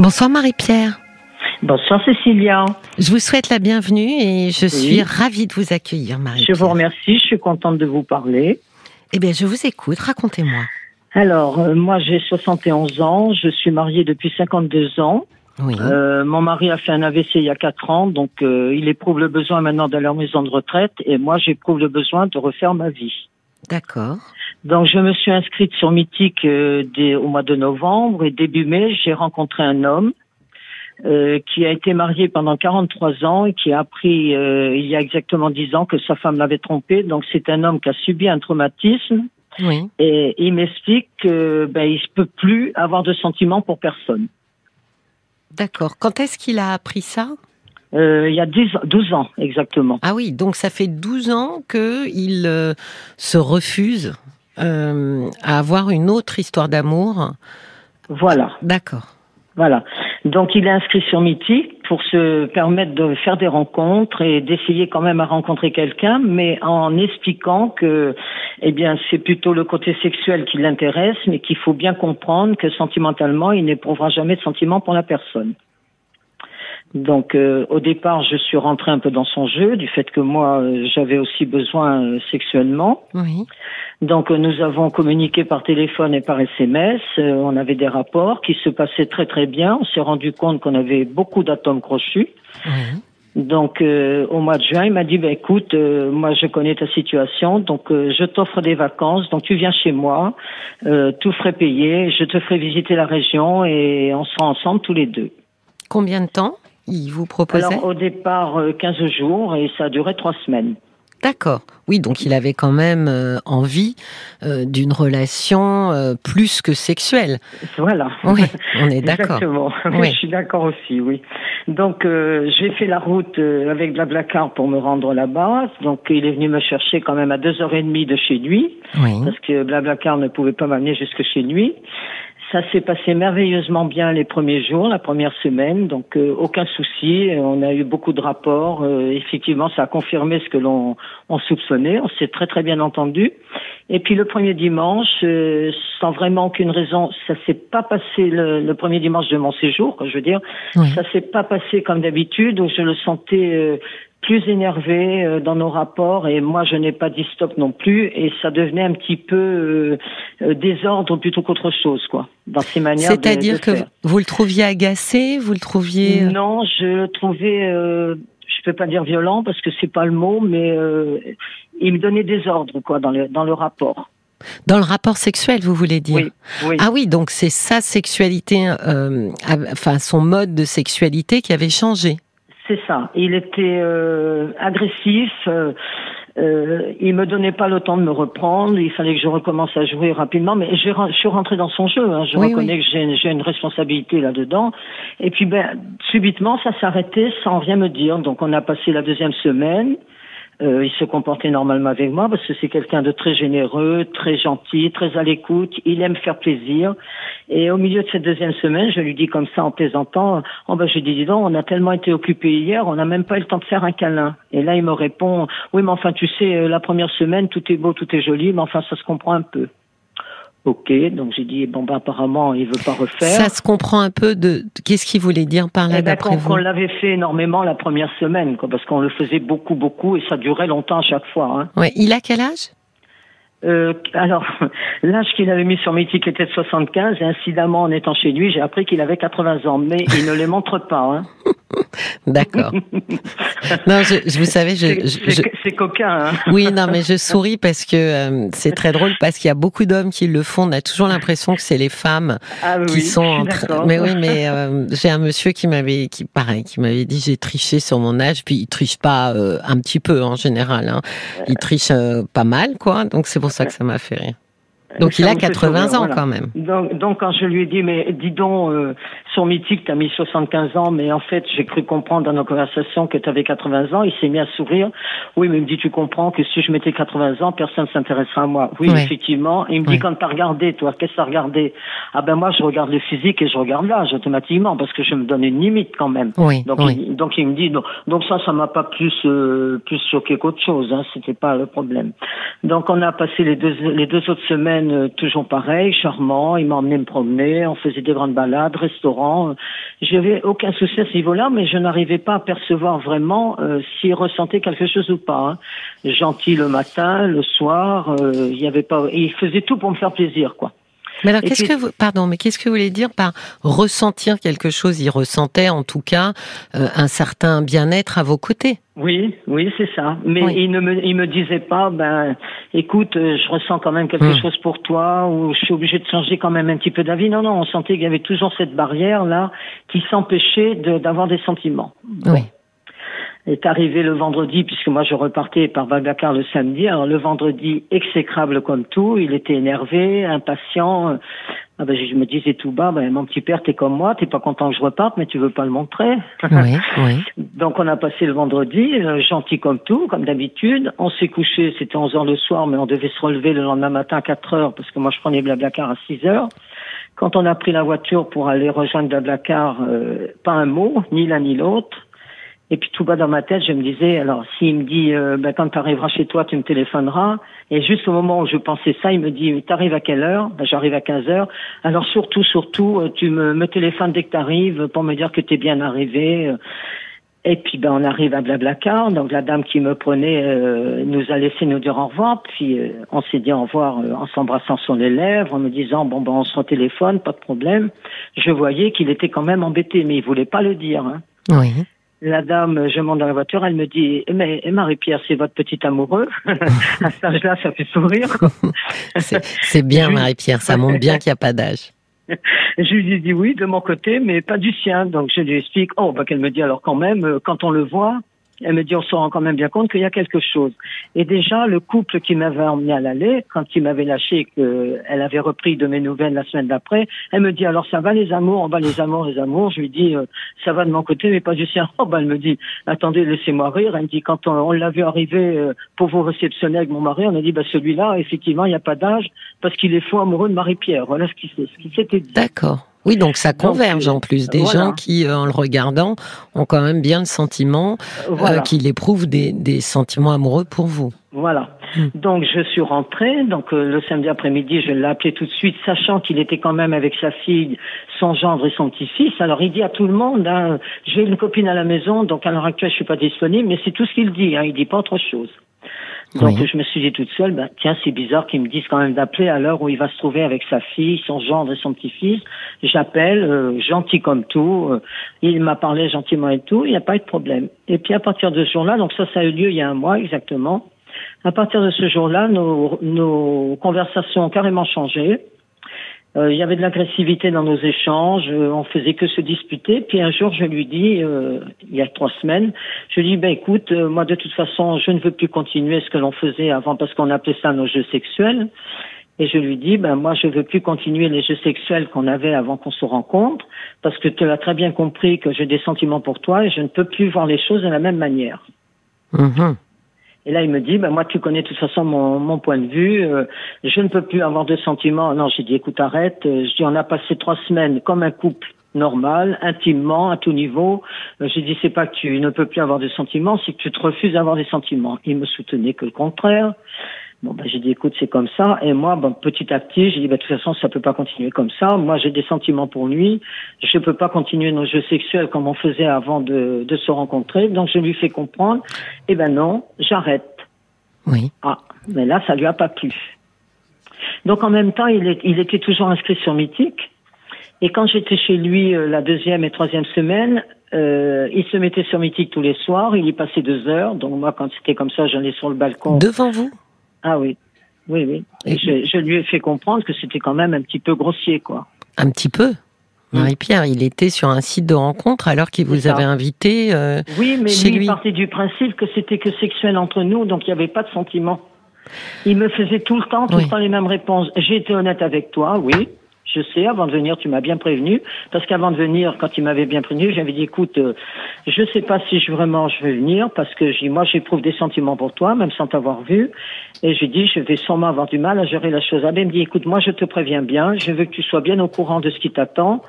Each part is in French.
Bonsoir Marie-Pierre. Bonsoir Cécilia. Je vous souhaite la bienvenue et je suis ravie de vous accueillir Marie-Pierre. Je vous remercie, je suis contente de vous parler. Eh bien, je vous écoute, racontez-moi. Alors, euh, moi j'ai 71 ans, je suis mariée depuis 52 ans. Oui. Euh, mon mari a fait un AVC il y a 4 ans, donc euh, il éprouve le besoin maintenant d'aller en maison de retraite et moi j'éprouve le besoin de refaire ma vie. D'accord. Donc je me suis inscrite sur Mythique euh, dès- au mois de novembre et début mai j'ai rencontré un homme euh, qui a été marié pendant 43 ans et qui a appris euh, il y a exactement 10 ans que sa femme l'avait trompé. Donc c'est un homme qui a subi un traumatisme Oui. et il m'explique que ben il peut plus avoir de sentiments pour personne. D'accord. Quand est-ce qu'il a appris ça? Euh, il y a 10, 12 ans exactement. Ah oui, donc ça fait 12 ans qu'il euh, se refuse euh, à avoir une autre histoire d'amour. Voilà. D'accord. Voilà. Donc il est inscrit sur Mythique pour se permettre de faire des rencontres et d'essayer quand même à rencontrer quelqu'un, mais en expliquant que, eh bien, c'est plutôt le côté sexuel qui l'intéresse, mais qu'il faut bien comprendre que sentimentalement, il n'éprouvera jamais de sentiments pour la personne. Donc euh, au départ, je suis rentrée un peu dans son jeu du fait que moi, euh, j'avais aussi besoin euh, sexuellement. Oui. Donc euh, nous avons communiqué par téléphone et par SMS, euh, on avait des rapports qui se passaient très très bien, on s'est rendu compte qu'on avait beaucoup d'atomes crochus. Oui. Donc euh, au mois de juin, il m'a dit bah, écoute, euh, moi je connais ta situation, donc euh, je t'offre des vacances, donc tu viens chez moi, euh, tout frais payé, je te ferai visiter la région et on sera ensemble tous les deux. Combien de temps? Il vous proposait Alors au départ euh, 15 jours et ça a duré trois semaines. D'accord. Oui, donc il avait quand même euh, envie euh, d'une relation euh, plus que sexuelle. Voilà. Oui, on est d'accord. Exactement. Oui. Je suis d'accord aussi, oui. Donc euh, j'ai fait la route euh, avec Blablacar pour me rendre là-bas. Donc il est venu me chercher quand même à deux heures et demie de chez lui Oui. parce que Blablacar ne pouvait pas m'amener jusque chez lui. Ça s'est passé merveilleusement bien les premiers jours, la première semaine, donc euh, aucun souci. On a eu beaucoup de rapports. Euh, effectivement, ça a confirmé ce que l'on on soupçonnait. On s'est très très bien entendu. Et puis le premier dimanche, euh, sans vraiment aucune raison, ça s'est pas passé le, le premier dimanche de mon séjour, quoi, je veux dire. Oui. Ça s'est pas passé comme d'habitude, où je le sentais euh, plus énervé euh, dans nos rapports et moi je n'ai pas dit stop non plus et ça devenait un petit peu euh, euh, désordre plutôt qu'autre chose quoi dans ses manières C'est-à-dire que faire. vous le trouviez agacé, vous le trouviez. euh, Non, je le trouvais, euh, je peux pas dire violent parce que c'est pas le mot, mais euh, il me donnait des ordres quoi dans le dans le rapport. Dans le rapport sexuel, vous voulez dire Oui, oui. Ah oui, donc c'est sa sexualité, euh, enfin son mode de sexualité qui avait changé. C'est ça. Il était euh, agressif. Euh, euh, il me donnait pas le temps de me reprendre. Il fallait que je recommence à jouer rapidement. Mais je suis rentrée dans son jeu. hein. Je Oui, reconnais que j'ai j'ai une responsabilité là-dedans. Et puis, ben, subitement, ça s'arrêtait sans rien me dire. Donc, on a passé la deuxième semaine. Euh, il se comportait normalement avec moi parce que c'est quelqu'un de très généreux, très gentil, très à l'écoute. Il aime faire plaisir. Et au milieu de cette deuxième semaine, je lui dis comme ça en plaisantant, oh ben je dis dis donc, on a tellement été occupés hier, on n'a même pas eu le temps de faire un câlin. Et là il me répond, oui mais enfin tu sais, euh, la première semaine tout est beau, tout est joli, mais enfin ça se comprend un peu. Ok, donc j'ai dit bon ben apparemment il veut pas refaire. Ça se comprend un peu de, qu'est-ce qu'il voulait dire par là Eh ben, d'après vous qu'on l'avait fait énormément la première semaine, quoi, parce qu'on le faisait beaucoup, beaucoup, et ça durait longtemps à chaque fois. Hein. Ouais, il a quel âge? Euh, alors, l'âge qu'il avait mis sur Mythique était de 75, et incidemment, en étant chez lui, j'ai appris qu'il avait 80 ans, mais il ne les montre pas. Hein. D'accord. non, je, je- vous savez, je, C'est- je- C'est coquin. Hein. oui, non, mais je souris parce que euh, c'est très drôle parce qu'il y a beaucoup d'hommes qui le font. On a toujours l'impression que c'est les femmes Ah oui, qui sont je suis en train. Mais oui, mais euh, j'ai un monsieur qui m'avait, qui pareil, qui m'avait dit j'ai triché sur mon âge. Puis il triche pas euh, un petit peu en général. Hein. Il triche euh, pas mal, quoi. Donc c'est pour ça que ça m'a fait rire. Donc Ça il a me fait 80 sourire, ans voilà. quand même. Donc, donc quand je lui ai dit, mais dis donc, euh, sur Mythique, tu as mis 75 ans, mais en fait, j'ai cru comprendre dans nos conversations que tu avais 80 ans. Il s'est mis à sourire. Oui, mais il me dit, tu comprends que si je mettais 80 ans, personne ne s'intéressera à moi. Oui, Ouais. effectivement. Et il me Ouais. dit, quand tu as regardé, toi, qu'est-ce que tu as regardé? Ah ben moi, je regarde le physique et je regarde l'âge automatiquement, parce que je me donne une limite quand même. Oui, Donc, oui. il, donc il me dit, donc, donc ça, ça m'a pas plus euh, plus choqué qu'autre chose. Hein, C'était pas le problème. Donc on a passé les deux les deux autres semaines euh, toujours pareil, charmant. Il m'a me promener, on faisait des grandes balades, restaurants. courant. J'avais aucun souci à ce niveau-là, mais je n'arrivais pas à percevoir vraiment euh, s'il ressentait quelque chose ou pas. Hein. Gentil le matin, le soir, euh, il y avait pas. il faisait tout pour me faire plaisir, quoi. Mais alors, qu'est-ce que vous, pardon, mais qu'est-ce que vous voulez dire par ressentir quelque chose Il ressentait, en tout cas, euh, un certain bien-être à vos côtés? Oui, oui, c'est ça. Mais il ne me, il me disait pas, ben, écoute, euh, je ressens quand même quelque hmm. chose pour toi, ou je suis obligé de changer quand même un petit peu d'avis. Non, non, on sentait qu'il y avait toujours cette barrière là qui s'empêchait d'avoir des sentiments. Oui est arrivé le vendredi, puisque moi je repartais par Bagdakar le samedi. Alors le vendredi, exécrable comme tout, il était énervé, impatient. Ah ben, je me disais tout bas, ben, mon petit père, t'es comme moi, t'es pas content que je reparte, mais tu veux pas le montrer. Oui, oui. Donc on a passé le vendredi, euh, gentil comme tout, comme d'habitude. On s'est couché, c'était 11 heures le soir, mais on devait se relever le lendemain matin à 4 heures, parce que moi je prenais Blablacar à 6 heures. Quand on a pris la voiture pour aller rejoindre Blablacar, euh, pas un mot, ni l'un ni l'autre. Et puis tout bas dans ma tête, je me disais, alors s'il me dit, euh, ben, quand tu arriveras chez toi, tu me téléphoneras. Et juste au moment où je pensais ça, il me dit, tu arrives à quelle heure? Ben, J'arrive à 15 heures. Alors surtout, surtout, euh, tu me, me téléphones dès que tu arrives pour me dire que tu es bien arrivé. Et puis ben on arrive à Blablacar, donc la dame qui me prenait euh, nous a laissé nous dire au revoir, puis on s'est dit au revoir en s'embrassant sur les lèvres, en me disant bon ben on se téléphone, pas de problème. Je voyais qu'il était quand même embêté, mais il voulait pas le dire. Hein. Oui. La dame, je monte dans la voiture, elle me dit Mais Marie-Pierre, c'est votre petit amoureux À cet âge-là, ça fait sourire. c'est bien, Marie-Pierre, ça montre bien qu'il n'y a pas d'âge. Je lui dis oui de mon côté, mais pas du sien. Donc je lui explique. Oh, bah qu'elle me dit alors quand même, euh, quand on le voit, elle me dit, on se rend quand même bien compte qu'il y a quelque chose. Et déjà, le couple qui m'avait emmené à l'aller, quand il m'avait lâché, qu'elle avait repris de mes nouvelles la semaine d'après, elle me dit, alors ça va les amours, on va les amours, les amours? Je lui dis, euh, ça va de mon côté, mais pas du sien. Oh, bah, elle me dit, attendez, laissez-moi rire. Elle me dit, quand on, l'a vu arriver euh, pour vous réceptionner avec mon mari, on a dit, bah, celui-là, effectivement, il n'y a pas d'âge parce qu'il est fou amoureux de Marie-Pierre. Voilà ce qui, ce qui s'était dit. D'accord. Oui, donc ça converge en plus. Des gens qui, euh, en le regardant, ont quand même bien le sentiment euh, qu'il éprouve des, des, sentiments amoureux pour vous. Voilà. Hmm. Donc je suis rentrée. Donc euh, le samedi après-midi, je l'ai appelé tout de suite, sachant qu'il était quand même avec sa fille, son gendre et son petit-fils. Alors il dit à tout le monde, hein, j'ai une copine à la maison, donc à l'heure actuelle je suis pas disponible, mais c'est tout ce qu'il dit. Hein, il dit pas autre chose. Donc je me suis dit toute seule, ben, tiens, c'est bizarre qu'ils me disent quand même d'appeler à l'heure où il va se trouver avec sa fille, son gendre et son petit-fils. J'appelle, euh, gentil comme tout. Euh, il m'a parlé gentiment et tout, il n'y a pas eu de problème. Et puis à partir de ce jour-là, donc ça, ça a eu lieu il y a un mois exactement. À partir de ce jour-là, nos, nos conversations ont carrément changé. Euh, il y avait de l'agressivité dans nos échanges, euh, on faisait que se disputer. Puis un jour, je lui dis, euh, il y a trois semaines, je lui dis, ben écoute, moi de toute façon, je ne veux plus continuer ce que l'on faisait avant parce qu'on appelait ça nos jeux sexuels. Et je lui dis, ben moi je veux plus continuer les jeux sexuels qu'on avait avant qu'on se rencontre, parce que tu as très bien compris que j'ai des sentiments pour toi et je ne peux plus voir les choses de la même manière. Mm-hmm. Et là, il me dit, ben moi, tu connais de toute façon mon, mon point de vue. Euh, je ne peux plus avoir de sentiments. Non, j'ai dit, écoute, arrête. Euh, je dis, on a passé trois semaines comme un couple normal, intimement, à tout niveau. Euh, j'ai dit, c'est pas que tu ne peux plus avoir de sentiments, c'est que tu te refuses d'avoir des sentiments. Il me soutenait que le contraire. Bon, ben, j'ai dit, écoute, c'est comme ça. Et moi, ben, petit à petit, j'ai dit, ben, de toute façon, ça peut pas continuer comme ça. Moi, j'ai des sentiments pour lui. Je peux pas continuer nos jeux sexuels comme on faisait avant de, de se rencontrer. Donc, je lui fais comprendre, eh ben non, j'arrête. Oui. Ah, mais là, ça lui a pas plu. Donc, en même temps, il, est, il était toujours inscrit sur Mythique. Et quand j'étais chez lui euh, la deuxième et troisième semaine, euh, il se mettait sur Mythique tous les soirs. Il y passait deux heures. Donc, moi, quand c'était comme ça, j'allais sur le balcon. Devant vous? Ah oui, oui, oui. Et je, lui ai fait comprendre que c'était quand même un petit peu grossier, quoi. Un petit peu Marie-Pierre, il était sur un site de rencontre alors qu'il vous avait invité euh, Oui, mais chez lui, il partait du principe que c'était que sexuel entre nous, donc il n'y avait pas de sentiment. Il me faisait tout le temps, tout le temps les mêmes réponses. J'ai été honnête avec toi, oui. Je sais, avant de venir, tu m'as bien prévenu, parce qu'avant de venir, quand il m'avait bien prévenu, j'avais dit, écoute, euh, je sais pas si je, vraiment je vais venir, parce que j'ai, moi, j'éprouve des sentiments pour toi, même sans t'avoir vu, et j'ai dit, je vais sûrement avoir du mal à gérer la chose. Il me dit, écoute, moi, je te préviens bien, je veux que tu sois bien au courant de ce qui t'attend.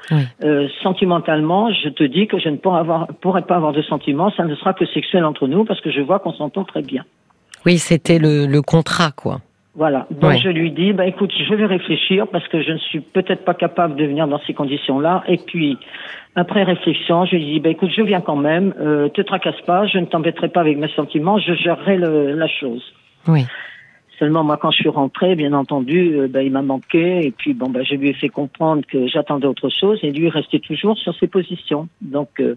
Euh, sentimentalement, je te dis que je ne pourrai, avoir, pourrai pas avoir de sentiments, ça ne sera que sexuel entre nous, parce que je vois qu'on s'entend très bien. Oui, c'était le, le contrat, quoi. Voilà. Donc je lui dis, bah écoute, je vais réfléchir parce que je ne suis peut-être pas capable de venir dans ces conditions-là. Et puis après réflexion, je lui dis, bah écoute, je viens quand même. Euh, te tracasse pas, je ne t'embêterai pas avec mes sentiments, je gérerai le, la chose. Oui. Seulement moi, quand je suis rentrée, bien entendu, euh, bah, il m'a manqué. Et puis bon, bah je lui ai fait comprendre que j'attendais autre chose. Et lui restait toujours sur ses positions. Donc euh,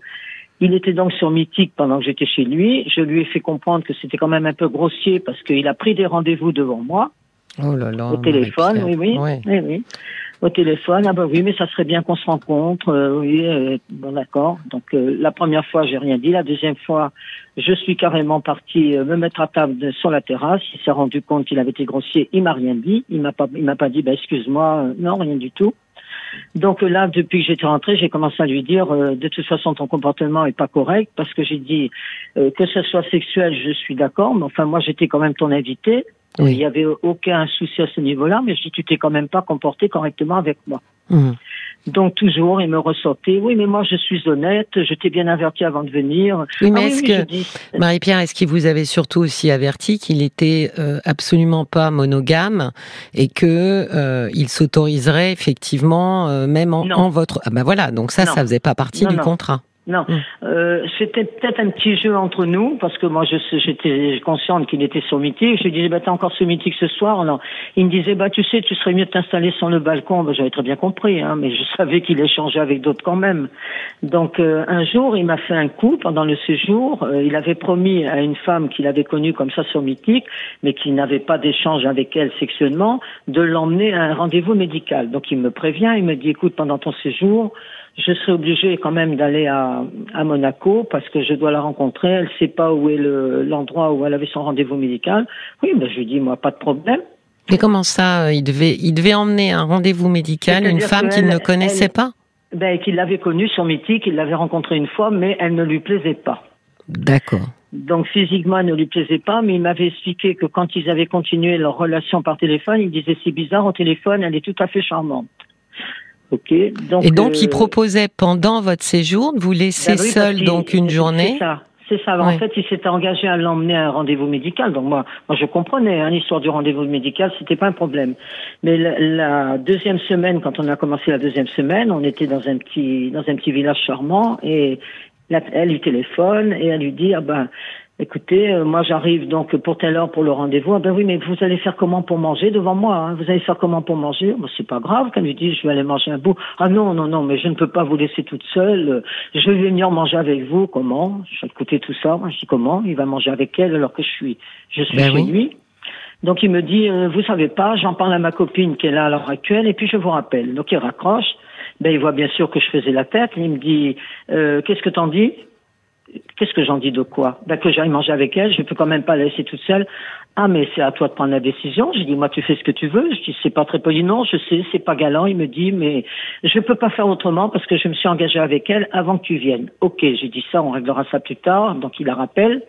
il était donc sur Mythique pendant que j'étais chez lui. Je lui ai fait comprendre que c'était quand même un peu grossier parce qu'il a pris des rendez-vous devant moi. Oh là là. Au téléphone, oui, oui. oui, oui. Au téléphone, ah ben oui, mais ça serait bien qu'on se rencontre. Euh, oui, euh, bon d'accord. Donc euh, la première fois, j'ai rien dit. La deuxième fois, je suis carrément parti me mettre à table sur la terrasse. Il s'est rendu compte qu'il avait été grossier. Il m'a rien dit. Il m'a pas, il m'a pas dit, ben excuse-moi, non, rien du tout. Donc là, depuis que j'étais rentrée, j'ai commencé à lui dire euh, de toute façon ton comportement est pas correct parce que j'ai dit euh, que ce soit sexuel, je suis d'accord, mais enfin moi j'étais quand même ton invité. Il n'y avait aucun souci à ce niveau-là, mais je dis tu t'es quand même pas comporté correctement avec moi. Mmh. Donc toujours, il me ressortait, oui, mais moi je suis honnête, je t'ai bien averti avant de venir. Oui, mais ah est-ce que, Marie-Pierre, est-ce qu'il vous avait surtout aussi averti qu'il était euh, absolument pas monogame et que euh, il s'autoriserait effectivement, euh, même en, votre... Ah ben voilà, donc ça, ça faisait pas partie du contrat. Non, mm. euh, c'était peut-être un petit jeu entre nous parce que moi j'étais consciente qu'il était sur mythique. Je lui disais bah t'es encore sur mythique ce soir? Non, il me disait bah tu sais tu serais mieux de t'installer sur le balcon. Bah, J'avais très bien compris, hein, mais je savais qu'il échangeait avec d'autres quand même. Donc euh, un jour il m'a fait un coup pendant le séjour. Euh, il avait promis à une femme qu'il avait connue comme ça sur mythique, mais qui n'avait pas d'échange avec elle sexuellement, de l'emmener à un rendez-vous médical. Donc il me prévient, il me dit écoute pendant ton séjour je serai obligée quand même d'aller à, à, Monaco parce que je dois la rencontrer. Elle sait pas où est l'endroit où elle avait son rendez-vous médical. Oui, ben je lui dis moi pas de problème. Mais comment ça euh, Il devait, il devait emmener un rendez-vous médical une femme qu'il ne connaissait pas? Ben qu'il l'avait connue sur Mythique, il l'avait rencontrée une fois, mais elle ne lui plaisait pas. D'accord. Donc physiquement, elle ne lui plaisait pas, mais il m'avait expliqué que quand ils avaient continué leur relation par téléphone, il disait c'est bizarre au téléphone, elle est tout à fait charmante. Donc, et donc, il euh, proposait pendant votre séjour de vous laisser bah seul donc une journée. C'est ça. C'est ça. En fait, il s'était engagé à l'emmener à un rendez-vous médical. Donc moi, moi je comprenais. Hein, l'histoire du rendez-vous médical, c'était pas un problème. Mais la, deuxième semaine, quand on a commencé la deuxième semaine, on était dans un petit dans un petit village charmant et elle lui téléphone et elle lui dit ah ben Écoutez, euh, moi j'arrive donc pour telle heure pour le rendez-vous. Ah ben oui, mais vous allez faire comment pour manger devant moi hein? Vous allez faire comment pour manger? Bon, C'est pas grave. Quand lui dit je vais aller manger un bout. Ah non, non, non, mais je ne peux pas vous laisser toute seule. Je vais venir manger avec vous. Comment? Je vais écouter tout ça. Moi, je dis comment? Il va manger avec elle alors que je suis, je suis ben chez lui. Donc il me dit, euh, vous savez pas, j'en parle à ma copine qui est là à l'heure actuelle et puis je vous rappelle. Donc il raccroche. Ben il voit bien sûr que je faisais la tête. Il me dit, euh, qu'est-ce que t'en dis? Qu'est-ce que j'en dis de quoi? Ben, Que j'aille manger avec elle, je peux quand même pas la laisser toute seule. Ah, mais c'est à toi de prendre la décision. J'ai dit, moi, tu fais ce que tu veux. Je dis, c'est pas très poli. Non, je sais, c'est pas galant. Il me dit, mais je peux pas faire autrement parce que je me suis engagé avec elle avant que tu viennes. Ok, j'ai dit ça, on réglera ça plus tard. Donc, il la rappelle.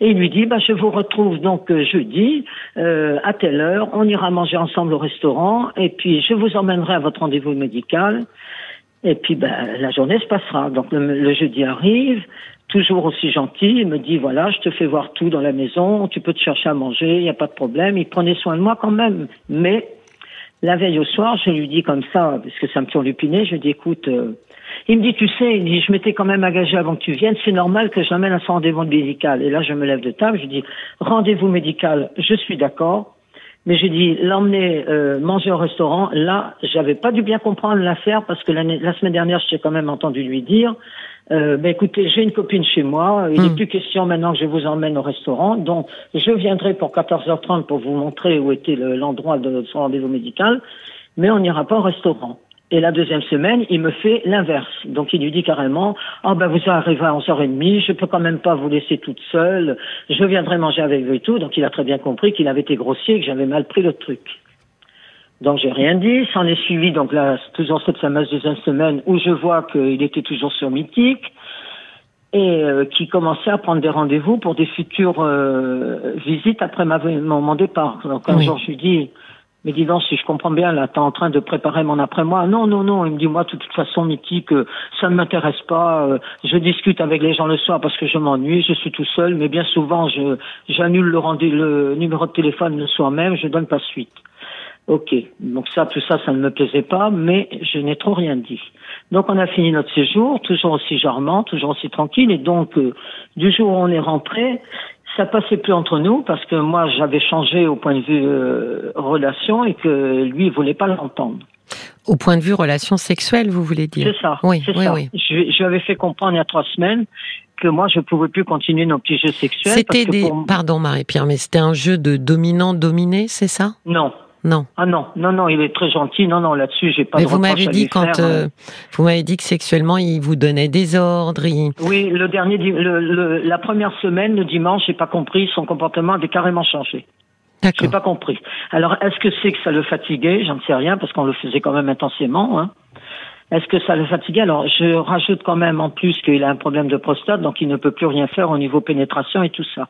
Et il lui dit, bah, je vous retrouve donc euh, jeudi, euh, à telle heure. On ira manger ensemble au restaurant. Et puis, je vous emmènerai à votre rendez-vous médical. Et puis, ben, la journée se passera. Donc, le jeudi arrive toujours aussi gentil. Il me dit voilà, je te fais voir tout dans la maison, tu peux te chercher à manger, il n'y a pas de problème. Il prenait soin de moi quand même. Mais la veille au soir, je lui dis comme ça, parce que ça me turlupinait, je lui dis écoute, euh, il me dit tu sais, il dit, je m'étais quand même engagé avant que tu viennes, c'est normal que à son rendez-vous médical. Et là, je me lève de table, je dis rendez-vous médical, je suis d'accord. Mais j'ai dit l'emmener euh, manger au restaurant. Là, j'avais pas dû bien comprendre l'affaire parce que la semaine dernière, je t'ai quand même entendu lui dire euh, ben écoutez, j'ai une copine chez moi. Il n'est hmm. plus question maintenant que je vous emmène au restaurant. Donc, je viendrai pour 14h30 pour vous montrer où était l'endroit de son rendez-vous médical. Mais on n'ira pas au restaurant. Et la deuxième semaine, il me fait l'inverse. Donc il lui dit carrément, ah ben vous arrivez à 11h30, je peux quand même pas vous laisser toute seule, je viendrai manger avec vous et tout. Donc il a très bien compris qu'il avait été grossier et que j'avais mal pris le truc. Donc j'ai rien dit. S'en est suivi donc là toujours cette fameuse deuxième semaine où je vois qu'il était toujours sur Mythique et euh, qui commençait à prendre des rendez-vous pour des futures euh, visites après mon départ. Donc un jour je lui dis Mais dis donc, si je comprends bien, là, t'es en train de préparer mon après-moi. Non, non, non. Il me dit, moi, de toute façon, Mitty, que ça ne m'intéresse pas. Euh, je discute avec les gens le soir parce que je m'ennuie, je suis tout seul. Mais bien souvent, je j'annule le, le numéro de téléphone le soir même, je donne pas suite. Ok. Donc ça, tout ça, ça ne me plaisait pas, mais je n'ai trop rien dit. Donc on a fini notre séjour, toujours aussi charmant, toujours aussi tranquille. Et donc, euh, du jour où on est rentré, ça passait plus entre nous parce que moi j'avais changé au point de vue euh, relation et que lui il voulait pas l'entendre. Au point de vue relation sexuelle, vous voulez dire? C'est ça. Oui, oui, oui. Je, je lui avais fait comprendre il y a trois semaines que moi je pouvais plus continuer nos petits jeux sexuels. C'était des, pardon Marie-Pierre, mais c'était un jeu de dominant-dominé, c'est ça? Non, non. Ah non, non, non, il est très gentil. Non, non, là-dessus, j'ai pas Mais de vous m'avez dit quand euh, hein. vous m'avez dit que sexuellement, il vous donnait des ordres. Oui, le dernier, le, le, la première semaine, le dimanche, j'ai pas compris. Son comportement avait carrément changé. D'accord. J'ai pas compris. Alors, est-ce que c'est que ça le fatiguait? J'en sais rien parce qu'on le faisait quand même intensément. Hein. Est-ce que ça le fatiguait? Alors, je rajoute quand même en plus qu'il a un problème de prostate, donc il ne peut plus rien faire au niveau pénétration et tout ça.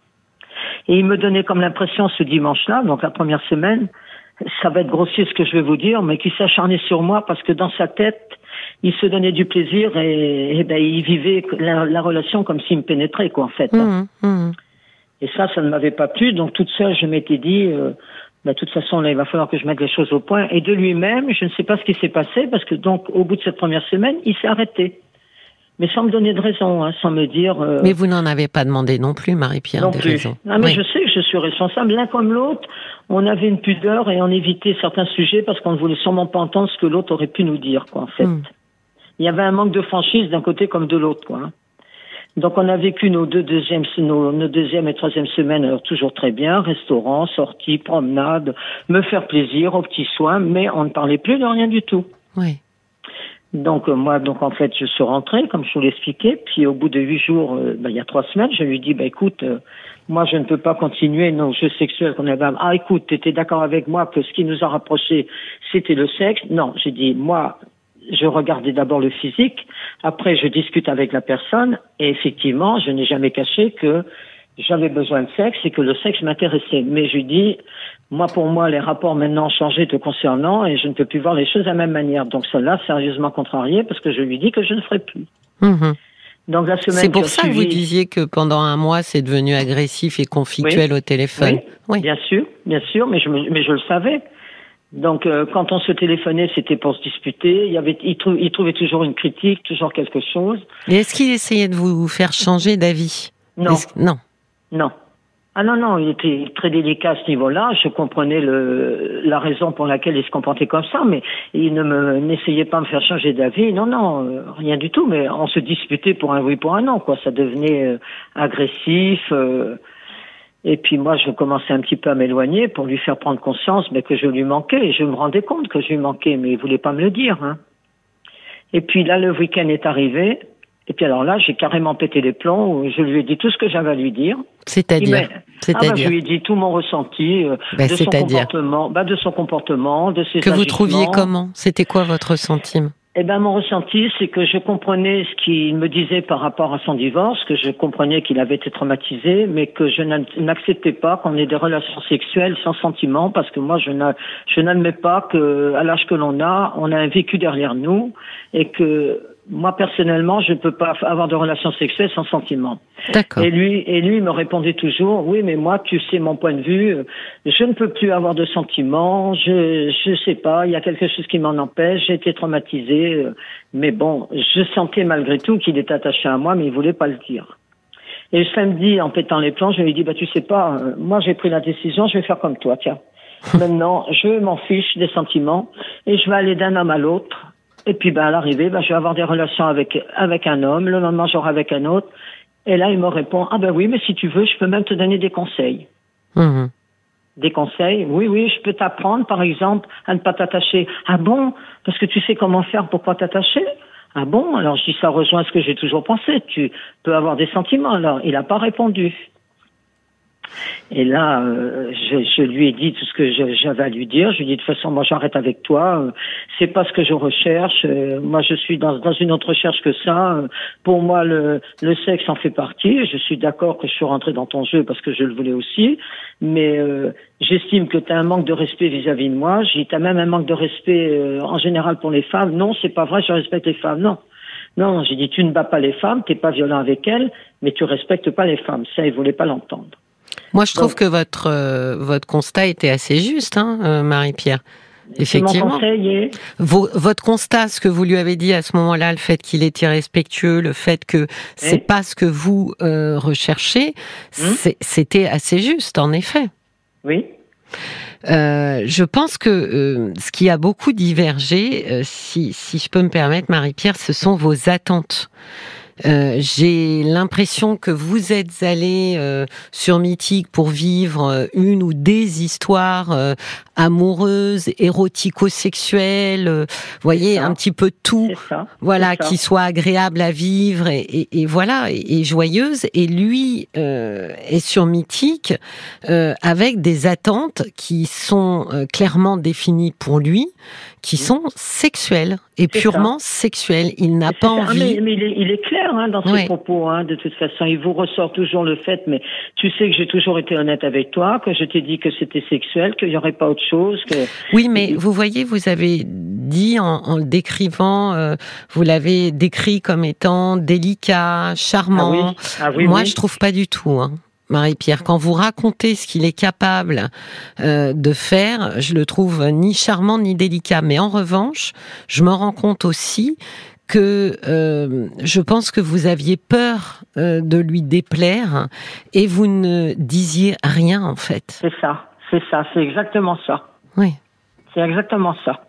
Et il me donnait comme l'impression ce dimanche-là, donc la première semaine, ça va être grossier ce que je vais vous dire, mais qui s'acharnait sur moi parce que dans sa tête, il se donnait du plaisir et, ben, il vivait la, relation comme s'il me pénétrait, quoi, en fait. Mmh, mmh. Et ça, ça ne m'avait pas plu. Donc, toute seule, je m'étais dit, euh, ben, de toute façon, là, il va falloir que je mette les choses au point. Et de lui-même, je ne sais pas ce qui s'est passé parce que, donc, au bout de cette première semaine, il s'est arrêté mais sans me donner de raison, hein, sans me dire. Euh, mais vous n'en avez pas demandé non plus, Marie-Pierre. Non plus. Ah, mais je sais que je suis responsable. L'un comme l'autre, on avait une pudeur et on évitait certains sujets parce qu'on ne voulait sûrement pas entendre ce que l'autre aurait pu nous dire, quoi. En fait, hmm. il y avait un manque de franchise d'un côté comme de l'autre, quoi. Hein. Donc on a vécu nos deux deuxièmes, nos, nos deuxième et troisième semaines alors toujours très bien, restaurant, sortie, promenade, me faire plaisir, aux petits soins, mais on ne parlait plus de rien du tout. Oui. Donc euh, moi, donc en fait, je suis rentrée, comme je vous l'expliquais. Puis au bout de huit jours, euh, ben, il y a trois semaines, je lui dis, bah écoute, euh, moi je ne peux pas continuer nos jeux sexuels qu'on avait. Ah écoute, tu étais d'accord avec moi que ce qui nous a rapprochés, c'était le sexe? Non, j'ai dit, moi, je regardais d'abord le physique. Après, je discute avec la personne. Et effectivement, je n'ai jamais caché que j'avais besoin de sexe et que le sexe m'intéressait. Mais je dis, moi, pour moi, les rapports maintenant ont changé te concernant et je ne peux plus voir les choses de la même manière. Donc, cela, sérieusement contrarié parce que je lui dis que je ne ferai plus. Mhm. Donc, la semaine C'est pour ça que vous disiez que pendant un mois, c'est devenu agressif et conflictuel au téléphone. Oui, bien sûr, bien sûr, mais je, mais je le savais. Donc, euh, quand on se téléphonait, c'était pour se disputer. Il, y avait, il, il trouvait toujours une critique, toujours quelque chose. Et est-ce qu'il essayait de vous faire changer d'avis? Non. Non. Non. Ah non, non, il était très délicat à ce niveau-là. Je comprenais le, la raison pour laquelle il se comportait comme ça, mais il ne me, n'essayait pas de me faire changer d'avis. Non, non, euh, rien du tout. Mais on se disputait pour un oui, pour un non, quoi. Ça devenait euh, agressif. Euh, et puis moi, je commençais un petit peu à m'éloigner pour lui faire prendre conscience mais que je lui manquais. Et je me rendais compte que je lui manquais, mais il voulait pas me le dire. Hein. Et puis là, le week-end est arrivé. Et puis alors là, j'ai carrément pété les plombs. Je lui ai dit tout ce que j'avais à lui dire. C'est-à-dire ah bah, Je lui ai dit tout mon ressenti euh, bah, de, son comportement, bah, de son comportement, de ses Que vous trouviez comment? C'était quoi votre ressenti? Eh ben, mon ressenti, c'est que je comprenais ce qu'il me disait par rapport à son divorce, que je comprenais qu'il avait été traumatisé, mais que je n'acceptais pas qu'on ait des relations sexuelles sans sentiment, parce que moi, je n'admets pas que, à l'âge que l'on a, on a un vécu derrière nous, et que moi personnellement, je ne peux pas avoir de relations sexuelles sans sentiment. D'accord. Et lui, et lui me répondait toujours, oui, mais moi, tu sais mon point de vue, je ne peux plus avoir de sentiments, je, je sais pas, il y a quelque chose qui m'en empêche, j'ai été traumatisée, mais bon, je sentais malgré tout qu'il était attaché à moi, mais il voulait pas le dire. Et le samedi, en pétant les plans, je lui ai dit, bah tu sais pas, euh, moi j'ai pris la décision, je vais faire comme toi, tiens. Maintenant, je m'en fiche des sentiments et je vais aller d'un homme à l'autre et puis, ben, à l'arrivée, ben, je vais avoir des relations avec, avec un homme. Le lendemain, j'aurai avec un autre. Et là, il me répond, ah ben oui, mais si tu veux, je peux même te donner des conseils. Mmh. Des conseils? Oui, oui, je peux t'apprendre, par exemple, à ne pas t'attacher. Ah bon? Parce que tu sais comment faire pour pas t'attacher Ah bon? Alors, je dis, ça rejoint ce que j'ai toujours pensé. Tu peux avoir des sentiments. Alors, il n'a pas répondu. Et là, euh, je, je, lui ai dit tout ce que j'avais à lui dire. Je lui ai dit de toute façon, moi j'arrête avec toi. Euh, c'est pas ce que je recherche. Euh, moi, je suis dans, dans une autre recherche que ça. Pour moi, le, le sexe en fait partie. Je suis d'accord que je suis rentré dans ton jeu parce que je le voulais aussi. Mais j'estime que tu as un manque de respect vis-à-vis de moi. J'ai as même un manque de respect en général pour les femmes. Non, c'est pas vrai. Je respecte les femmes. Non. Non, j'ai dit tu ne bats pas les femmes, t'es pas violent avec elles, mais tu respectes pas les femmes. Ça, il voulait pas l'entendre. Moi, je trouve que votre euh, votre constat était assez juste, hein, euh, Marie-Pierre. Effectivement. votre constat, ce que vous lui avez dit à ce moment-là, le fait qu'il est irrespectueux, le fait que c'est pas ce que vous euh, recherchez, hum. c'était assez juste, en effet. Oui. je pense que ce qui a beaucoup divergé, si, si je peux me permettre, Marie-Pierre, ce sont vos attentes. Euh, j'ai l'impression que vous êtes allé euh, sur Mythique pour vivre euh, une ou des histoires amoureuses, érotico-sexuelles, voyez, un petit peu tout, voilà, qui soit agréable à vivre et, et, et voilà, et, joyeuse. Et lui est sur Mythique avec des attentes qui sont clairement définies pour lui, qui sont sexuelles et purement sexuelles. Il n'a pas envie. mais, il, est, clair hein, dans ses propos. Hein, de toute façon, il vous ressort toujours le fait. Mais tu sais que j'ai toujours été honnête avec toi, que je t'ai dit que c'était sexuel, qu'il n'y aurait pas autre chose. Que... Oui, mais vous voyez, vous avez dit en, le décrivant, euh, vous l'avez décrit comme étant délicat, charmant. Ah oui. Ah Moi, je trouve pas du tout. Hein. Marie-Pierre. Quand vous racontez ce qu'il est capable euh, de faire, je le trouve ni charmant ni délicat. Mais en revanche, je me rends compte aussi que euh, je pense que vous aviez peur euh, de lui déplaire et vous ne disiez rien en fait. C'est ça, c'est ça, c'est exactement ça. Oui. C'est exactement ça.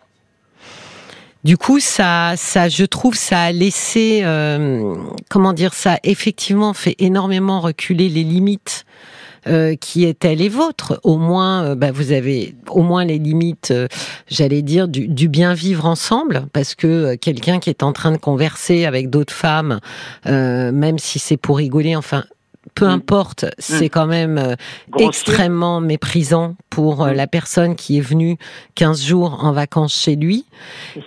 Du coup, ça, ça, je trouve, ça a laissé, euh, comment dire, ça a effectivement fait énormément reculer les limites euh, qui étaient les vôtres. Au moins, euh, bah, vous avez au moins les limites, j'allais dire, du, du, bien vivre ensemble, parce que quelqu'un qui est en train de converser avec d'autres femmes, même si c'est pour rigoler, enfin, peu mm. importe, c'est mm. quand même euh, extrêmement méprisant pour euh, mm. la personne qui est venue 15 jours en vacances chez lui.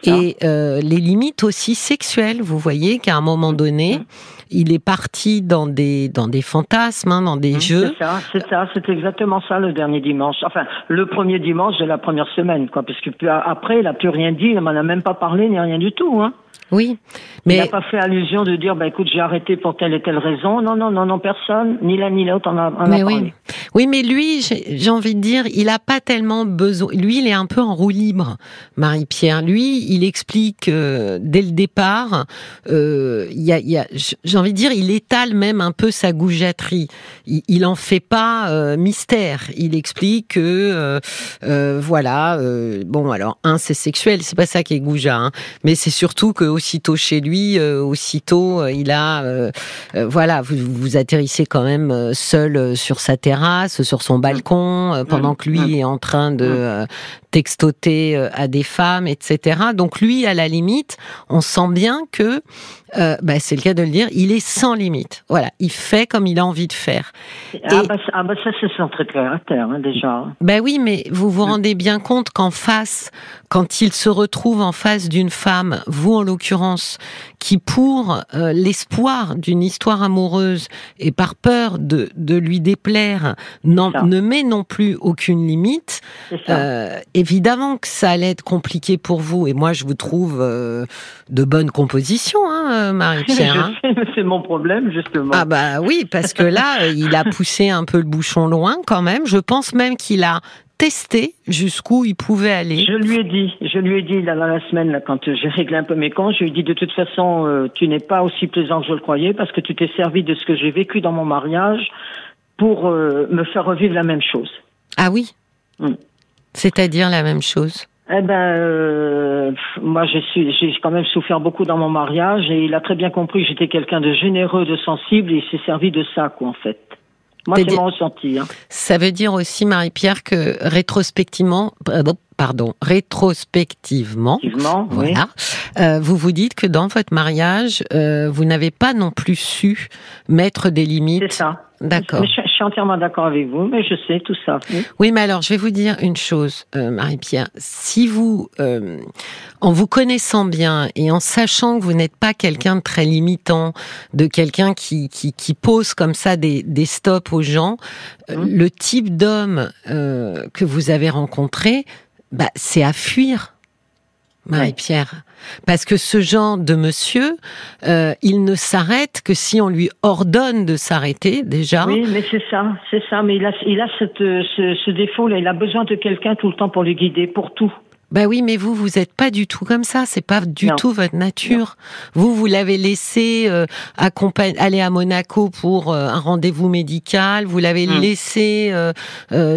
Et euh, les limites aussi sexuelles, vous voyez qu'à un moment donné, il est parti dans des dans des fantasmes, hein, dans des jeux. C'est ça, c'est ça, c'est exactement ça le dernier dimanche. Enfin, le premier dimanche de la première semaine, quoi, parce que après, il a plus rien dit, il m'en a même pas parlé ni rien du tout, hein. Oui, mais il n'a pas fait allusion de dire bah écoute j'ai arrêté pour telle et telle raison. Non non non non personne ni l'un ni l'autre en a, en mais oui. Oui mais lui j'ai envie de dire il a pas tellement besoin. Lui il est un peu en roue libre Marie-Pierre. Lui il explique euh, dès le départ. Euh, y a, y a j'ai envie de dire il étale même un peu sa goujaterie. Il, il en fait pas euh, mystère. Il explique que euh, voilà bon alors un c'est sexuel c'est pas ça qui est goujat hein, mais c'est surtout que aussitôt chez lui, euh, aussitôt euh, il a, euh, voilà, vous, vous atterrissez quand même seul sur sa terrasse, sur son balcon, pendant que lui est en train de textoter à des femmes, etc. Donc lui, à la limite, on sent bien que euh, bah, c'est le cas de le dire, il est sans limite. Voilà, il fait comme il a envie de faire. Ah, bah, ah bah, ça, c'est son de caractère, hein, déjà. Ben oui, mais vous vous rendez bien compte qu'en face, quand il se retrouve en face d'une femme, vous en l'occurrence, qui pour euh, l'espoir d'une histoire amoureuse et par peur de, de lui déplaire, ne met non plus aucune limite, euh, évidemment que ça allait être compliqué pour vous. Et moi, je vous trouve euh, de bonne composition, hein, Marie-Pierre. Hein. C'est mon problème, justement. Ah bah oui, parce que là, il a poussé un peu le bouchon loin quand même. Je pense même qu'il a tester jusqu'où il pouvait aller. Je lui ai dit, je lui ai dit dans la semaine là, quand j'ai réglé un peu mes comptes, je lui ai dit de toute façon, euh, tu n'es pas aussi plaisant que je le croyais parce que tu t'es servi de ce que j'ai vécu dans mon mariage pour euh, me faire revivre la même chose. Ah oui? Hmm. C'est-à-dire la même chose? Eh ben, euh, moi, j'ai quand même souffert beaucoup dans mon mariage et il a très bien compris que j'étais quelqu'un de généreux, de sensible et il s'est servi de ça, quoi, en fait. Moi, c'est mon ressenti. Hein. Ça veut dire aussi, Marie-Pierre, que rétrospectivement, pardon, rétrospectivement, voilà, euh, vous vous dites que dans votre mariage, euh, vous n'avez pas non plus su mettre des limites. C'est ça. D'accord. Je, je, suis entièrement d'accord avec vous, mais je sais tout ça. Oui, mais alors je vais vous dire une chose, euh, Marie-Pierre. Si vous, euh, en vous connaissant bien et en sachant que vous n'êtes pas quelqu'un de très limitant, de quelqu'un qui, qui, qui, pose comme ça des, des stops aux gens, mmh. le type d'homme que vous avez rencontré, bah, c'est à fuir. Marie-Pierre. Parce que ce genre de monsieur, euh, il ne s'arrête que si on lui ordonne de s'arrêter, déjà. Oui, mais c'est ça, c'est ça. Mais il a, il a cette, ce, ce défaut-là. Il a besoin de quelqu'un tout le temps pour le guider, pour tout. Ben oui, mais vous, vous n'êtes pas du tout comme ça. C'est pas du non. tout votre nature. Non. Vous, vous l'avez laissé euh, aller à Monaco pour euh, un rendez-vous médical. Vous l'avez mmh. laissé euh,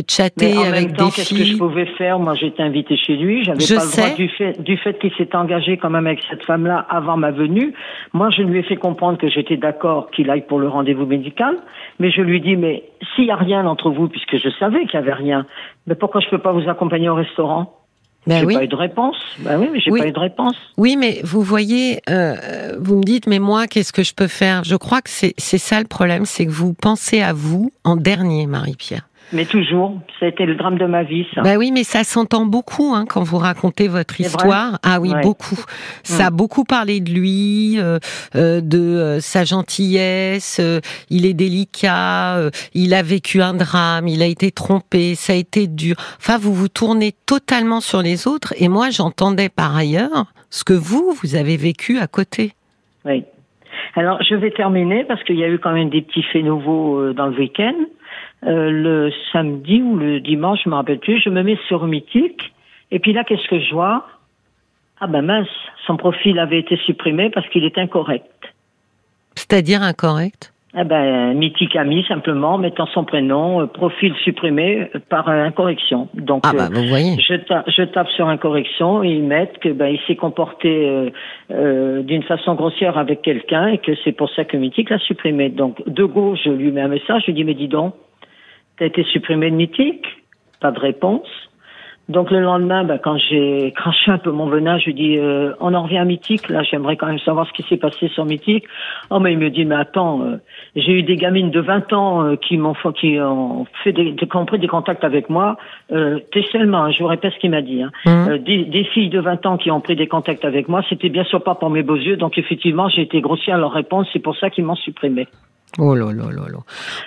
chatter mais en avec même temps, des qu'est-ce filles. que je pouvais faire? Moi, j'étais invitée chez lui. J'avais Je pas le sais. droit du fait, du fait qu'il s'est engagé quand même avec cette femme-là avant ma venue. Moi, je lui ai fait comprendre que j'étais d'accord qu'il aille pour le rendez-vous médical. Mais je lui dis, mais s'il y a rien entre vous, puisque je savais qu'il y avait rien, mais pourquoi je peux pas vous accompagner au restaurant? Ben j'ai oui. pas eu de réponse. Ben oui, mais j'ai Oui. pas eu de réponse. Oui, mais vous voyez, euh, vous me dites, mais moi, qu'est-ce que je peux faire? Je crois que c'est c'est ça le problème, c'est que vous pensez à vous en dernier, Marie-Pierre. Mais toujours, ça a été le drame de ma vie, ça. Bah oui, mais ça s'entend beaucoup hein, quand vous racontez votre histoire. Ah oui, Ouais. beaucoup. Ça a beaucoup parlé de lui, euh, euh, de euh, sa gentillesse. euh, il est délicat. euh, il a vécu un drame. Il a été trompé. Ça a été dur. Enfin, vous vous tournez totalement sur les autres. Et moi, j'entendais par ailleurs ce que vous, vous avez vécu à côté. Oui. Alors, je vais terminer parce qu'il y a eu quand même des petits faits nouveaux euh, dans le week-end. Euh, le samedi ou le dimanche, je me rappelle plus, je me mets sur Mythique. Et puis là, qu'est-ce que je vois? Ah ben mince, son profil avait été supprimé parce qu'il est incorrect. C'est-à-dire incorrect? Eh ben, Mythique a mis simplement, mettant son prénom, euh, profil supprimé euh, par euh, incorrection. Donc, Ah euh, bah vous voyez. je, ta- je tape sur incorrection et ils mettent que ben il s'est comporté euh, euh, d'une façon grossière avec quelqu'un et que c'est pour ça que Mythique l'a supprimé. Donc de gauche, je lui mets un message, je lui dis mais dis donc, t'as été supprimé de Mythique Pas de réponse. Donc le lendemain, ben, quand j'ai craché un peu mon venin, je lui dis euh, on en revient à Mythique. Là, j'aimerais quand même savoir ce qui s'est passé sur Mythique. Oh mais il me dit mais attends, euh, j'ai eu des gamines de 20 ans euh, qui m'ont qui ont fait des, qui ont pris des contacts avec moi. Euh, T'es seulement, hein, je vous répète ce qu'il m'a dit. Hein. Hum. Euh, des, des filles de 20 ans qui ont pris des contacts avec moi, c'était bien sûr pas pour mes beaux yeux. Donc effectivement, j'ai été grossière à leur répondre. C'est pour ça qu'ils m'ont supprimé. Oh là là là là.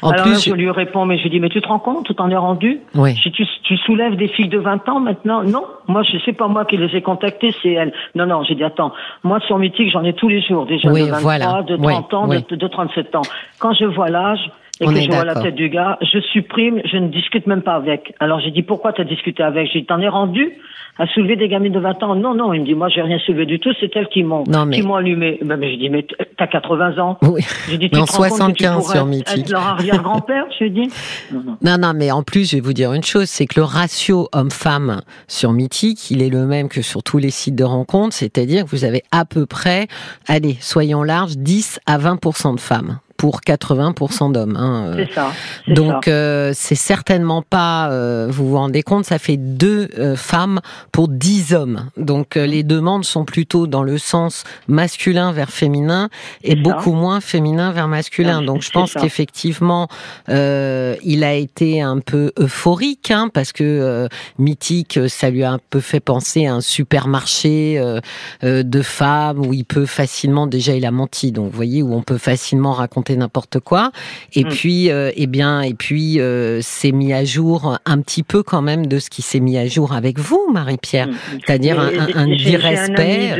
En Alors là, plus, je lui réponds, mais je dis mais tu te rends compte, tu t'en es rendu oui. si tu, tu soulèves des filles de 20 ans maintenant, non. Moi, je sais pas moi qui les ai contactées, c'est elles. Non, non, j'ai dit attends. Moi, sur Mythique, j'en ai tous les jours, déjà Oui, de 23, voilà. de Oui, 30 ans, oui. de, de 37 ans. Quand je vois l'âge et On que je vois la tête du gars, je supprime, je ne discute même pas avec. Alors j'ai dit pourquoi t'as discuté avec? J'ai dit t'en es rendu à soulever des gamines de 20 ans? Non, non. Il me dit moi j'ai rien soulevé du tout, c'est elles qui m'ont mais- qui m'ont allumé. Ben, mais je dis mais t'as 80 ans. Oui. J'ai dit tu Non, te rends compte que tu 75 pourrais sur Mythique. être leur arrière-grand-père? Je lui dis non, non. Non, non, mais en plus, je vais vous dire une chose, c'est que le ratio homme-femme sur Mythique, il est le même que sur tous les sites de rencontres, c'est-à-dire que vous avez à peu près, allez, soyons larges, 10 à 20% de femmes pour 80% d'hommes. hein, euh. C'est ça. Donc euh, c'est certainement pas, euh, vous vous rendez compte, ça fait deux euh, femmes pour dix hommes. Donc euh, les demandes sont plutôt dans le sens masculin vers féminin et ça. beaucoup moins féminin vers masculin. Donc je pense qu'effectivement euh, il a été un peu euphorique hein, parce que euh, mythique, ça lui a un peu fait penser à un supermarché euh, euh, de femmes où il peut facilement, déjà il a menti, donc vous voyez où on peut facilement raconter n'importe quoi. Et Mm. puis, euh, eh bien, et puis, euh, c'est mis à jour un petit peu quand même de ce qui s'est mis à jour avec vous, Marie-Pierre. Mm. C'est-à-dire un, un, un j'ai- irrespect.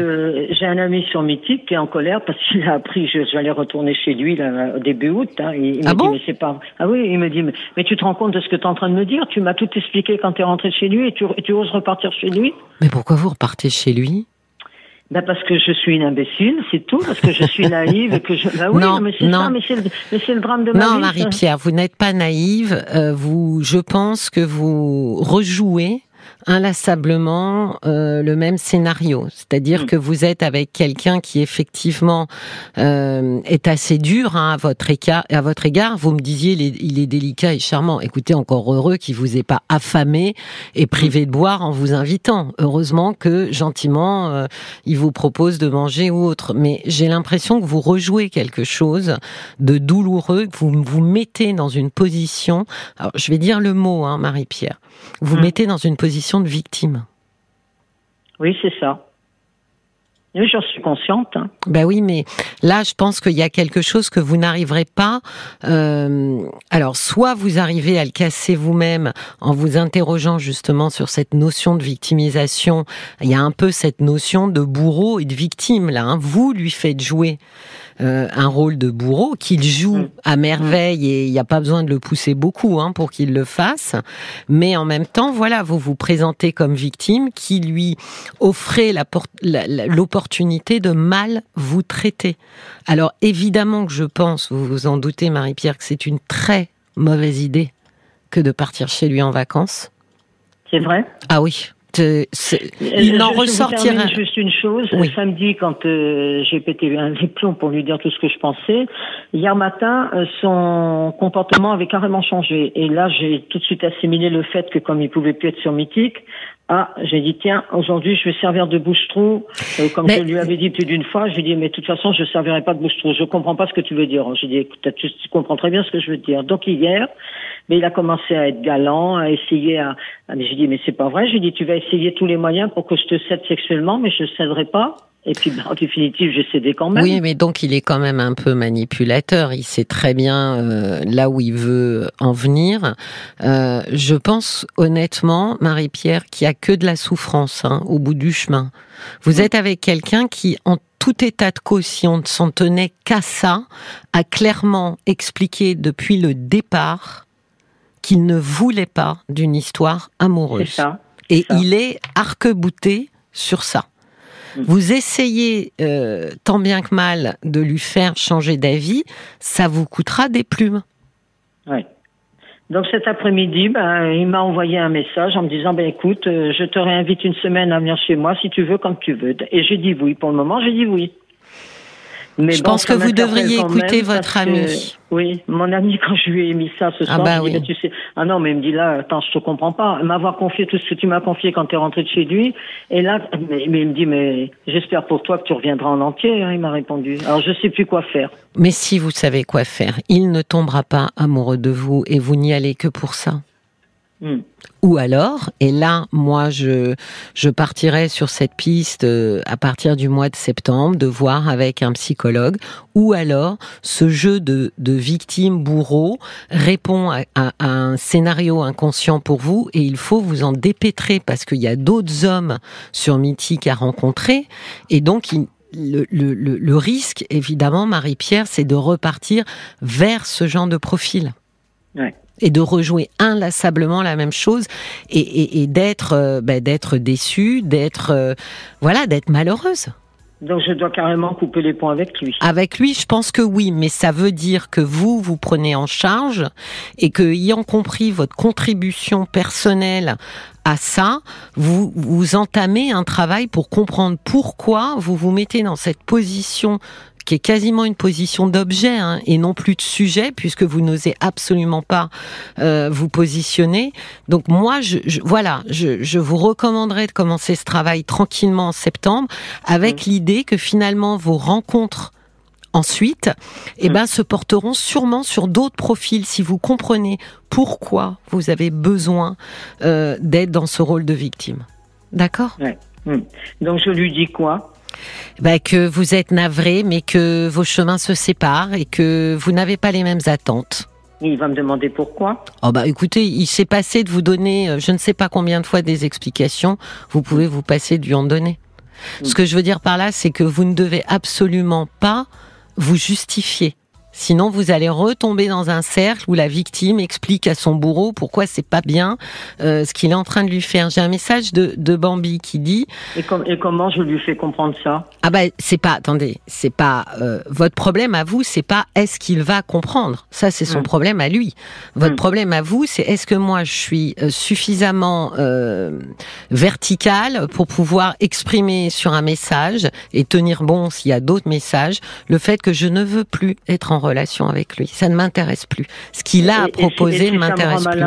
un ami sur Mythique qui est en colère parce qu'il a appris, je- j'allais retourner chez lui là, au début août. Hein, il il Ah bon dit, mais pas. Ah oui, il me dit, mais, mais tu te rends compte de ce que tu es en train de me dire? Tu m'as tout expliqué quand tu es rentré chez lui et tu, et tu oses repartir chez lui? Mais pourquoi vous repartez chez lui? Ben parce que je suis une imbécile, c'est tout, parce que je suis naïve et que je. Ben oui, Non, mais c'est non. ça, mais c'est le, mais c'est le drame de ma vie. Non. Marie-Pierre, vous n'êtes pas naïve. euh, vous, je pense que vous rejouez inlassablement euh, le même scénario, c'est-à-dire mm. que vous êtes avec quelqu'un qui effectivement euh, est assez dur hein, à votre égard. À votre égard, vous me disiez il est, il est délicat et charmant. Écoutez, encore heureux qu'il vous ait pas affamé et privé de boire en vous invitant. Heureusement que gentiment euh, il vous propose de manger ou autre. Mais j'ai l'impression que vous rejouez quelque chose de douloureux, que vous vous mettez dans une position. Alors je vais dire le mot, hein, Marie-Pierre. Vous mm. mettez dans une position de victime. Oui, c'est ça. Oui, j'en suis consciente. Hein. Ben oui, mais là, je pense qu'il y a quelque chose que vous n'arriverez pas. Euh, alors, soit vous arrivez à le casser vous-même en vous interrogeant justement sur cette notion de victimisation. Il y a un peu cette notion de bourreau et de victime là. Hein. Vous lui faites jouer euh, un rôle de bourreau qu'il joue mm. à merveille et il n'y a pas besoin de le pousser beaucoup hein, pour qu'il le fasse. Mais en même temps, voilà, vous vous présentez comme victime qui lui offrait l'opportunité de mal vous traiter. Alors évidemment que je pense, vous vous en doutez Marie-Pierre, que c'est une très mauvaise idée que de partir chez lui en vacances. C'est vrai? Ah oui, il n'en ressortira. juste une chose. Samedi, quand euh, j'ai pété un plomb pour lui dire tout ce que je pensais, hier matin, euh, son comportement avait carrément changé. Et là, j'ai tout de suite assimilé le fait que comme il pouvait plus être sur Mythique, ah, j'ai dit tiens, aujourd'hui je vais servir de bouche-trou. Euh, comme je lui avais dit plus d'une fois, j'ai dit mais de toute façon je servirai pas de bouche-trou. Je comprends pas ce que tu veux dire. J'ai dit écoute, tu, tu, comprends très bien ce que je veux dire. Donc hier, mais il a commencé à être galant, à essayer à. j'ai dit mais c'est pas vrai. J'ai dit tu vas essayer tous les moyens pour que je te cède sexuellement, mais je céderai pas. Et puis, bah, en définitive, j'ai cédé quand même. Oui, mais donc il est quand même un peu manipulateur. Il sait très bien euh, là où il veut en venir. Euh, je pense honnêtement, Marie-Pierre, qu'il n'y a que de la souffrance hein, au bout du chemin. Vous êtes avec quelqu'un qui, en tout état de cause, si on ne s'en tenait qu'à ça, a clairement expliqué depuis le départ qu'il ne voulait pas d'une histoire amoureuse. Ça, Et il est arc-bouté sur ça. Mm. Vous essayez euh, tant bien que mal de lui faire changer d'avis, ça vous coûtera des plumes. Oui. Donc cet après-midi, ben, il m'a envoyé un message en me disant ben écoute, euh, je te réinvite une semaine à venir chez moi si tu veux, comme tu veux. Et j'ai dit oui. Pour le moment, j'ai dit oui. Mais je pense que vous devriez écouter votre ami. oui, mon ami, quand je lui ai mis ça ce ah soir, bah oui. tu sais, ah non, mais il me dit là, attends, je te comprends pas. M'avoir confié tout ce que tu m'as confié quand tu es rentré de chez lui. Et là, mais, il me dit, mais j'espère pour toi que tu reviendras en entier, hein, il m'a répondu. Alors je sais plus quoi faire. Mais si vous savez quoi faire, il ne tombera pas amoureux de vous et vous n'y allez que pour ça. Hmm. Ou alors, et là, moi, je, je partirais sur cette piste euh, à partir du mois de septembre, de voir avec un psychologue, ou alors ce jeu de, de victime-bourreau répond à, un scénario inconscient pour vous, et il faut vous en dépêtrer, parce qu'il y a d'autres hommes sur Mythique à rencontrer, et donc le, le, le risque, évidemment, Marie-Pierre, c'est de repartir vers ce genre de profil. Ouais et de rejouer inlassablement la même chose et, d'être euh, bah, d'être déçue, d'être euh, voilà, d'être malheureuse. Donc je dois carrément couper les ponts avec lui. Avec lui, je pense que oui, mais ça veut dire que vous vous prenez en charge et que ayant compris votre contribution personnelle à ça, vous vous entamez un travail pour comprendre pourquoi vous vous mettez dans cette position qui est quasiment une position d'objet hein, et non plus de sujet, puisque vous n'osez absolument pas euh, vous positionner. Donc moi, je, voilà, je, je, vous recommanderais de commencer ce travail tranquillement en septembre, avec mmh. l'idée que finalement vos rencontres ensuite, eh mmh. ben, se porteront sûrement sur d'autres profils si vous comprenez pourquoi vous avez besoin euh, d'être dans ce rôle de victime. D'accord? Ouais. Mmh. Donc je lui dis quoi? Bah, que vous êtes navré, mais que vos chemins se séparent et que vous n'avez pas les mêmes attentes. Il va me demander pourquoi. Oh bah écoutez, il s'est passé de vous donner, euh, je ne sais pas combien de fois des explications. Vous pouvez vous passer de lui en donner. Ce que je veux dire par là, c'est que vous ne devez absolument pas vous justifier. Sinon, vous allez retomber dans un cercle où la victime explique à son bourreau pourquoi c'est pas bien euh, ce qu'il est en train de lui faire. J'ai un message de, de Bambi qui dit. Et, et, comment je lui fais comprendre ça? Ah bah c'est pas. Attendez, c'est pas euh, votre problème à vous. C'est pas est-ce qu'il va comprendre. Ça c'est son mm. problème à lui. Votre mm. problème à vous, c'est est-ce que moi je suis euh, suffisamment euh, vertical pour pouvoir exprimer sur un message et tenir bon s'il y a d'autres messages le fait que je ne veux plus être en relation avec lui. Ça ne m'intéresse plus. Ce qu'il a à proposer ne m'intéresse plus.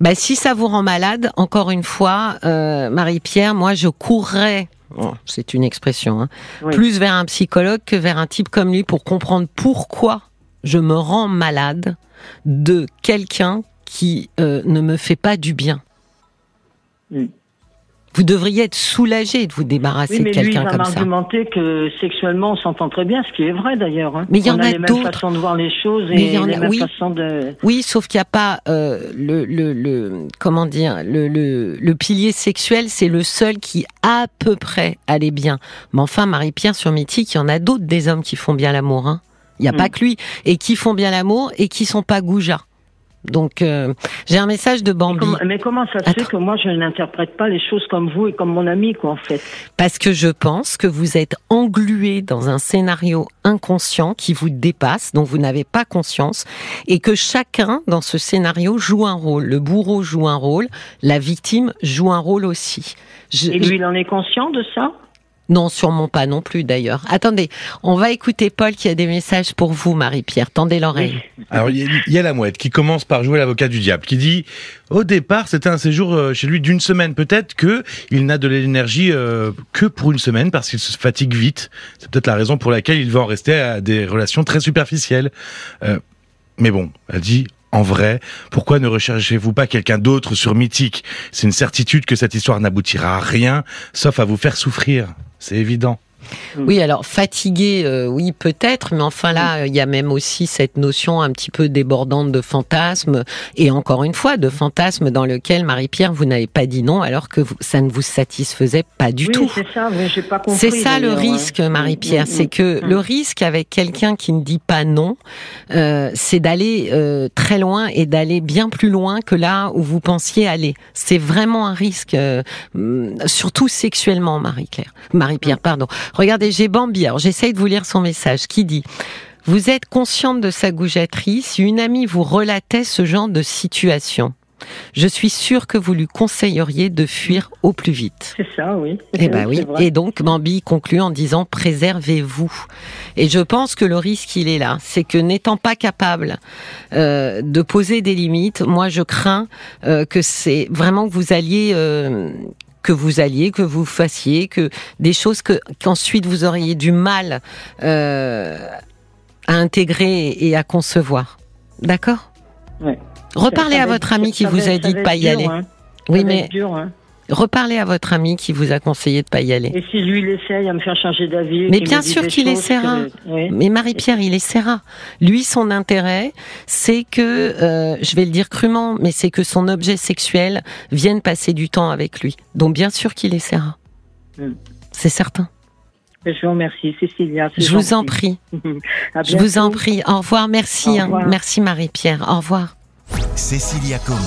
Bah, si ça vous rend malade, encore une fois, euh, Marie-Pierre, moi je courrais c'est une expression, hein, plus vers un psychologue que vers un type comme lui pour comprendre pourquoi je me rends malade de quelqu'un qui euh, ne me fait pas du bien. Mm. Vous devriez être soulagé de vous débarrasser de quelqu'un comme ça. Mais argumenté que sexuellement on s'entend très bien, ce qui est vrai d'ailleurs. Hein. Mais il y en a, a, les mêmes façons de voir les choses et les mêmes oui. façons de. Oui, sauf qu'il n'y a pas euh, le, le, le, comment dire le, le, le pilier sexuel, c'est le seul qui à peu près allait bien. Mais enfin, Marie-Pierre sur Mythique, il y en a d'autres des hommes qui font bien l'amour. Hein. Il n'y a mm. pas que lui et qui font bien l'amour et qui sont pas goujats. Donc, euh, j'ai un message de Bambi. Mais comment, ça se fait que moi, je n'interprète pas les choses comme vous et comme mon ami, quoi, en fait? Parce que je pense que vous êtes englué dans un scénario inconscient qui vous dépasse, dont vous n'avez pas conscience, et que chacun, dans ce scénario, joue un rôle. Le bourreau joue un rôle, la victime joue un rôle aussi. et lui, il en est conscient de ça? Non, sûrement pas non plus d'ailleurs. Attendez, on va écouter Paul qui a des messages pour vous, Marie-Pierre. Tendez l'oreille. Alors, il y, a la mouette qui commence par jouer l'avocat du diable, qui dit au départ, c'était un séjour euh, chez lui d'une semaine. Peut-être que il n'a de l'énergie euh, que pour une semaine parce qu'il se fatigue vite. C'est peut-être la raison pour laquelle il va en rester à des relations très superficielles. Euh, mais bon, elle dit en vrai, pourquoi ne recherchez-vous pas quelqu'un d'autre sur Mythique? C'est une certitude que cette histoire n'aboutira à rien, sauf à vous faire souffrir c'est évident. Mm. Oui, alors fatigué, euh, oui peut-être, mais enfin là, mm. il y a même aussi cette notion un petit peu débordante de fantasme, et encore une fois, de fantasme dans lequel, Marie-Pierre, vous n'avez pas dit non, alors que ça ne vous satisfaisait pas du tout. c'est ça, mais j'ai pas compris. C'est ça le risque, mm, Marie-Pierre, c'est que le risque avec quelqu'un qui ne dit pas non, euh, c'est d'aller euh, très loin et d'aller bien plus loin que là où vous pensiez aller. C'est vraiment un risque, surtout sexuellement, Marie-Claire, Marie-Pierre, pardon. Regardez, j'ai Bambi. Alors, j'essaye de vous lire son message qui dit Vous êtes consciente de sa goujaterie si une amie vous relatait ce genre de situation. Je suis sûre que vous lui conseilleriez de fuir au plus vite. C'est ça, oui. Eh ben oui. Et donc Bambi conclut en disant préservez-vous. Et je pense que le risque il est là, c'est que n'étant pas capable euh, de poser des limites, moi je crains euh, que c'est vraiment que vous alliez euh, que vous alliez, que vous fassiez, que des choses que qu'ensuite vous auriez du mal euh, à intégrer et à concevoir. D'accord? Ouais. Reparlez à votre ami qui vous a dit de pas y aller. Hein. Oui, mais dur, hein. Reparlez à votre ami qui vous a conseillé de pas y aller. Et si lui il essaye à me faire changer d'avis. Mais bien sûr qu'il essaiera. Mais Marie-Pierre, il essaiera. Lui, son intérêt, c'est que, euh, je vais le dire crûment, mais c'est que son objet sexuel vienne passer du temps avec lui. Donc bien sûr qu'il essaiera. Hmm. C'est certain. Je vous remercie, Cécilia. Je vous en prie. je vous en prie. Au revoir. Merci. Hein. Merci Marie-Pierre. Au revoir. Cécilia Como.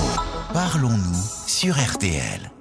Parlons-nous sur RTL.